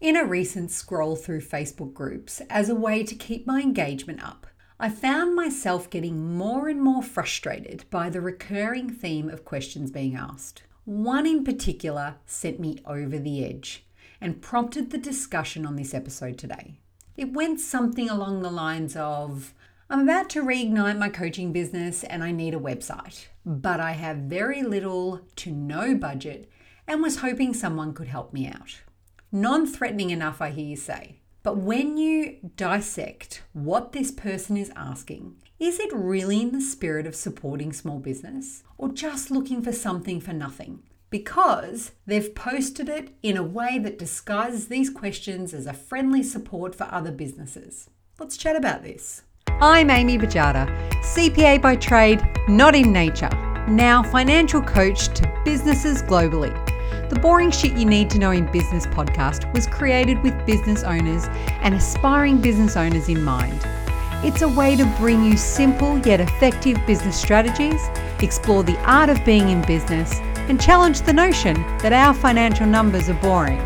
In a recent scroll through Facebook groups as a way to keep my engagement up, I found myself getting more and more frustrated by the recurring theme of questions being asked. One in particular sent me over the edge and prompted the discussion on this episode today. It went something along the lines of I'm about to reignite my coaching business and I need a website, but I have very little to no budget and was hoping someone could help me out. Non threatening enough, I hear you say. But when you dissect what this person is asking, is it really in the spirit of supporting small business or just looking for something for nothing? Because they've posted it in a way that disguises these questions as a friendly support for other businesses. Let's chat about this. I'm Amy Bajada, CPA by trade, not in nature, now financial coach to businesses globally. The Boring Shit You Need to Know in Business podcast was created with business owners and aspiring business owners in mind. It's a way to bring you simple yet effective business strategies, explore the art of being in business, and challenge the notion that our financial numbers are boring.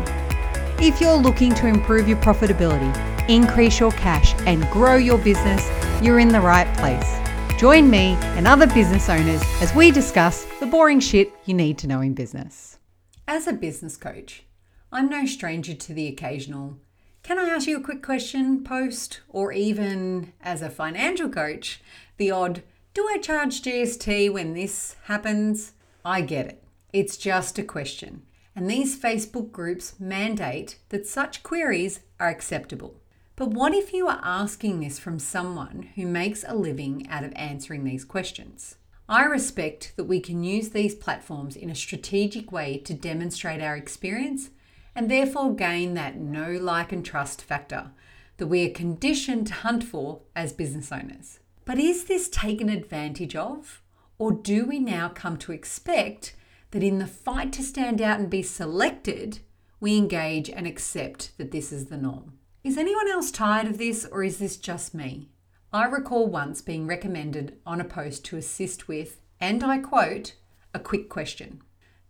If you're looking to improve your profitability, increase your cash, and grow your business, you're in the right place. Join me and other business owners as we discuss the boring shit you need to know in business. As a business coach, I'm no stranger to the occasional, can I ask you a quick question post? Or even as a financial coach, the odd, do I charge GST when this happens? I get it. It's just a question. And these Facebook groups mandate that such queries are acceptable. But what if you are asking this from someone who makes a living out of answering these questions? I respect that we can use these platforms in a strategic way to demonstrate our experience and therefore gain that know, like, and trust factor that we are conditioned to hunt for as business owners. But is this taken advantage of? Or do we now come to expect that in the fight to stand out and be selected, we engage and accept that this is the norm? Is anyone else tired of this, or is this just me? I recall once being recommended on a post to assist with, and I quote, a quick question.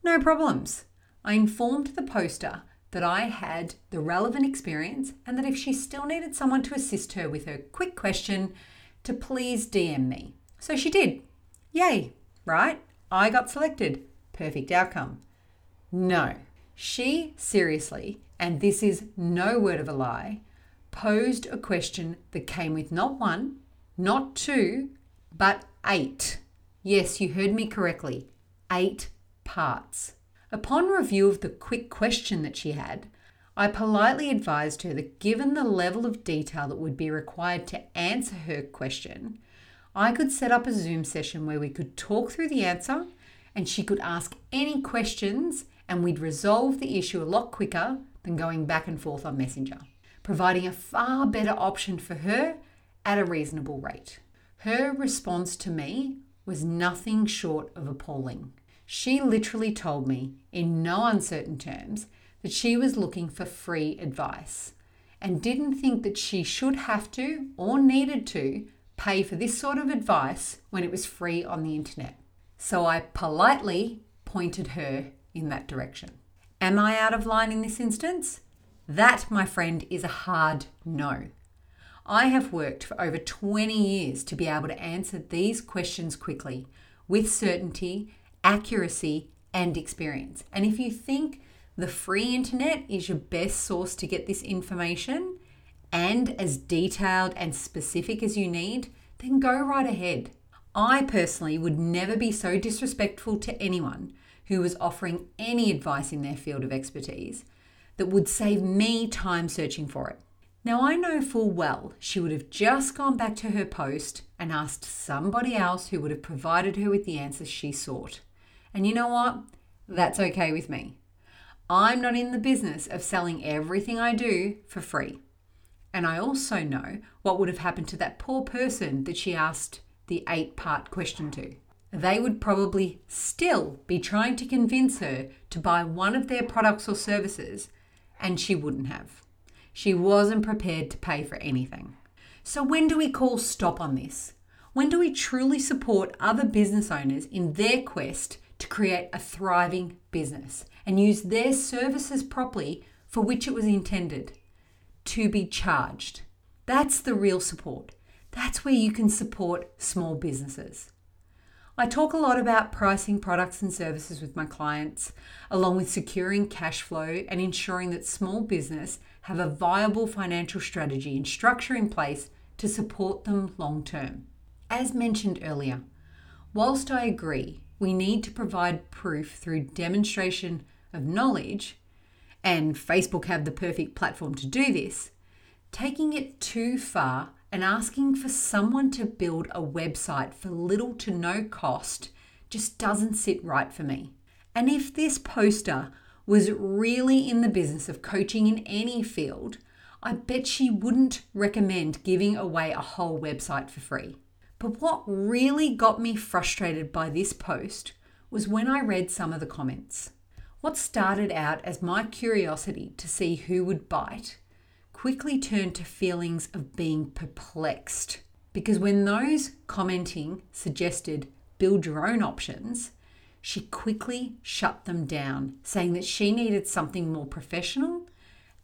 No problems. I informed the poster that I had the relevant experience and that if she still needed someone to assist her with her quick question, to please DM me. So she did. Yay, right? I got selected. Perfect outcome. No, she seriously, and this is no word of a lie, posed a question that came with not one, not two, but eight. Yes, you heard me correctly. Eight parts. Upon review of the quick question that she had, I politely advised her that given the level of detail that would be required to answer her question, I could set up a Zoom session where we could talk through the answer and she could ask any questions and we'd resolve the issue a lot quicker than going back and forth on Messenger providing a far better option for her at a reasonable rate. Her response to me was nothing short of appalling. She literally told me, in no uncertain terms, that she was looking for free advice and didn't think that she should have to or needed to pay for this sort of advice when it was free on the internet. So I politely pointed her in that direction. Am I out of line in this instance? That, my friend, is a hard no. I have worked for over 20 years to be able to answer these questions quickly with certainty, accuracy, and experience. And if you think the free internet is your best source to get this information and as detailed and specific as you need, then go right ahead. I personally would never be so disrespectful to anyone who was offering any advice in their field of expertise that would save me time searching for it. Now, I know full well she would have just gone back to her post and asked somebody else who would have provided her with the answers she sought. And you know what? That's okay with me. I'm not in the business of selling everything I do for free. And I also know what would have happened to that poor person that she asked the eight part question to. They would probably still be trying to convince her to buy one of their products or services and she wouldn't have. She wasn't prepared to pay for anything. So, when do we call stop on this? When do we truly support other business owners in their quest to create a thriving business and use their services properly for which it was intended to be charged. That's the real support. That's where you can support small businesses. I talk a lot about pricing products and services with my clients, along with securing cash flow and ensuring that small business have a viable financial strategy and structure in place to support them long term. As mentioned earlier, whilst I agree we need to provide proof through demonstration of knowledge, and Facebook have the perfect platform to do this, taking it too far and asking for someone to build a website for little to no cost just doesn't sit right for me. And if this poster was really in the business of coaching in any field, I bet she wouldn't recommend giving away a whole website for free. But what really got me frustrated by this post was when I read some of the comments. What started out as my curiosity to see who would bite quickly turned to feelings of being perplexed. Because when those commenting suggested build your own options, she quickly shut them down, saying that she needed something more professional,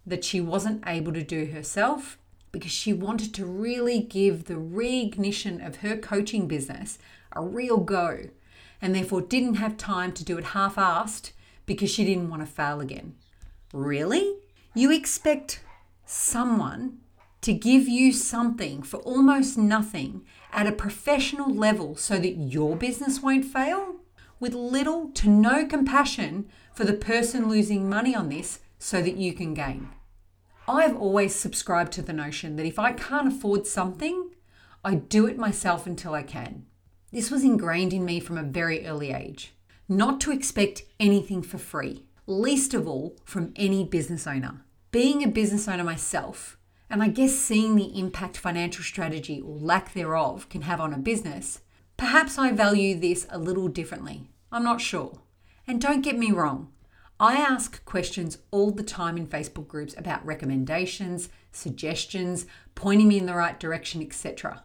that she wasn't able to do herself, because she wanted to really give the reignition of her coaching business a real go, and therefore didn't have time to do it half assed because she didn't want to fail again. Really? You expect someone to give you something for almost nothing at a professional level so that your business won't fail? With little to no compassion for the person losing money on this so that you can gain. I've always subscribed to the notion that if I can't afford something, I do it myself until I can. This was ingrained in me from a very early age. Not to expect anything for free, least of all from any business owner being a business owner myself, and I guess seeing the impact financial strategy or lack thereof can have on a business, perhaps I value this a little differently. I'm not sure. And don't get me wrong, I ask questions all the time in Facebook groups about recommendations, suggestions, pointing me in the right direction, etc.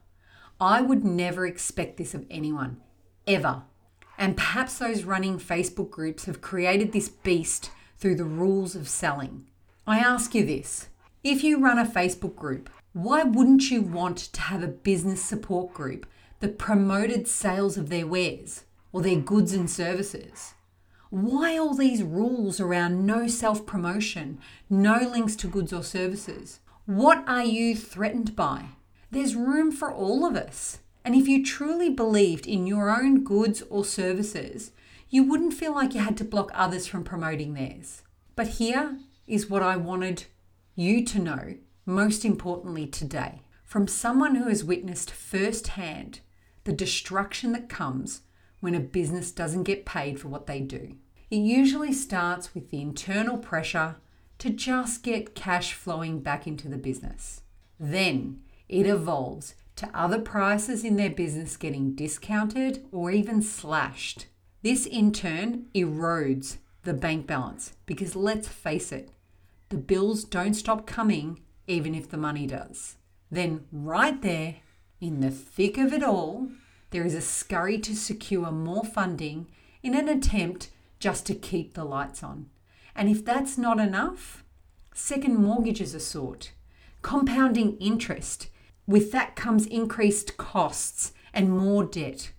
I would never expect this of anyone, ever. And perhaps those running Facebook groups have created this beast through the rules of selling. I ask you this if you run a Facebook group, why wouldn't you want to have a business support group that promoted sales of their wares or their goods and services? Why all these rules around no self promotion, no links to goods or services? What are you threatened by? There's room for all of us. And if you truly believed in your own goods or services, you wouldn't feel like you had to block others from promoting theirs. But here, is what I wanted you to know, most importantly today, from someone who has witnessed firsthand the destruction that comes when a business doesn't get paid for what they do. It usually starts with the internal pressure to just get cash flowing back into the business. Then it evolves to other prices in their business getting discounted or even slashed. This in turn erodes the bank balance because let's face it, the bills don't stop coming even if the money does. Then, right there, in the thick of it all, there is a scurry to secure more funding in an attempt just to keep the lights on. And if that's not enough, second mortgages are sought, compounding interest. With that comes increased costs and more debt.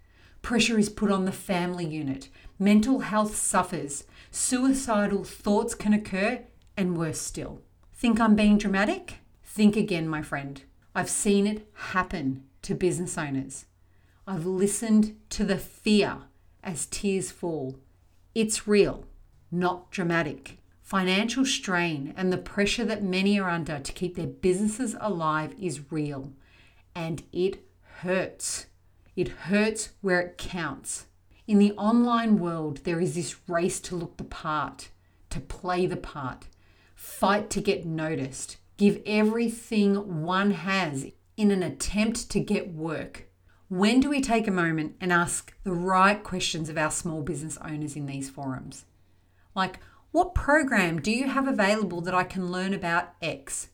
Pressure is put on the family unit. Mental health suffers. Suicidal thoughts can occur and worse still. Think I'm being dramatic? Think again, my friend. I've seen it happen to business owners. I've listened to the fear as tears fall. It's real, not dramatic. Financial strain and the pressure that many are under to keep their businesses alive is real, and it hurts. It hurts where it counts. In the online world, there is this race to look the part, to play the part, fight to get noticed, give everything one has in an attempt to get work. When do we take a moment and ask the right questions of our small business owners in these forums? Like, what program do you have available that I can learn about X?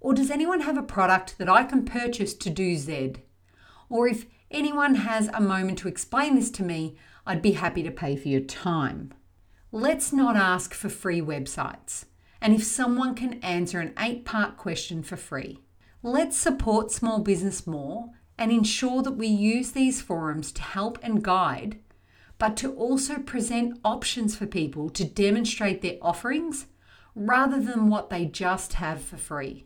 Or does anyone have a product that I can purchase to do Z? Or if anyone has a moment to explain this to me, I'd be happy to pay for your time. Let's not ask for free websites and if someone can answer an eight part question for free. Let's support small business more and ensure that we use these forums to help and guide, but to also present options for people to demonstrate their offerings rather than what they just have for free.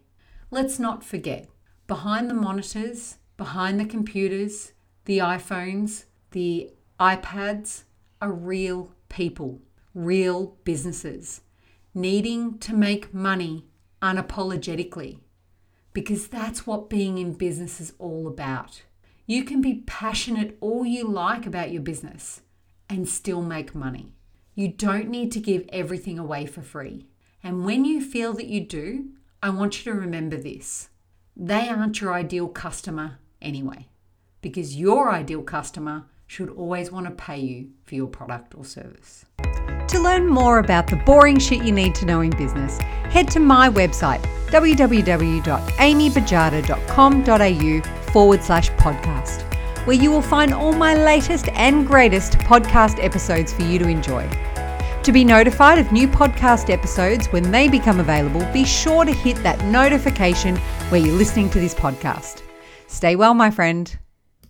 Let's not forget, behind the monitors, behind the computers, the iPhones, the iPads are real people, real businesses needing to make money unapologetically because that's what being in business is all about. You can be passionate all you like about your business and still make money. You don't need to give everything away for free. And when you feel that you do, I want you to remember this they aren't your ideal customer anyway, because your ideal customer should always want to pay you for your product or service. To learn more about the boring shit you need to know in business, head to my website www.amybajada.com.au forward slash podcast, where you will find all my latest and greatest podcast episodes for you to enjoy. To be notified of new podcast episodes when they become available, be sure to hit that notification where you're listening to this podcast. Stay well, my friend.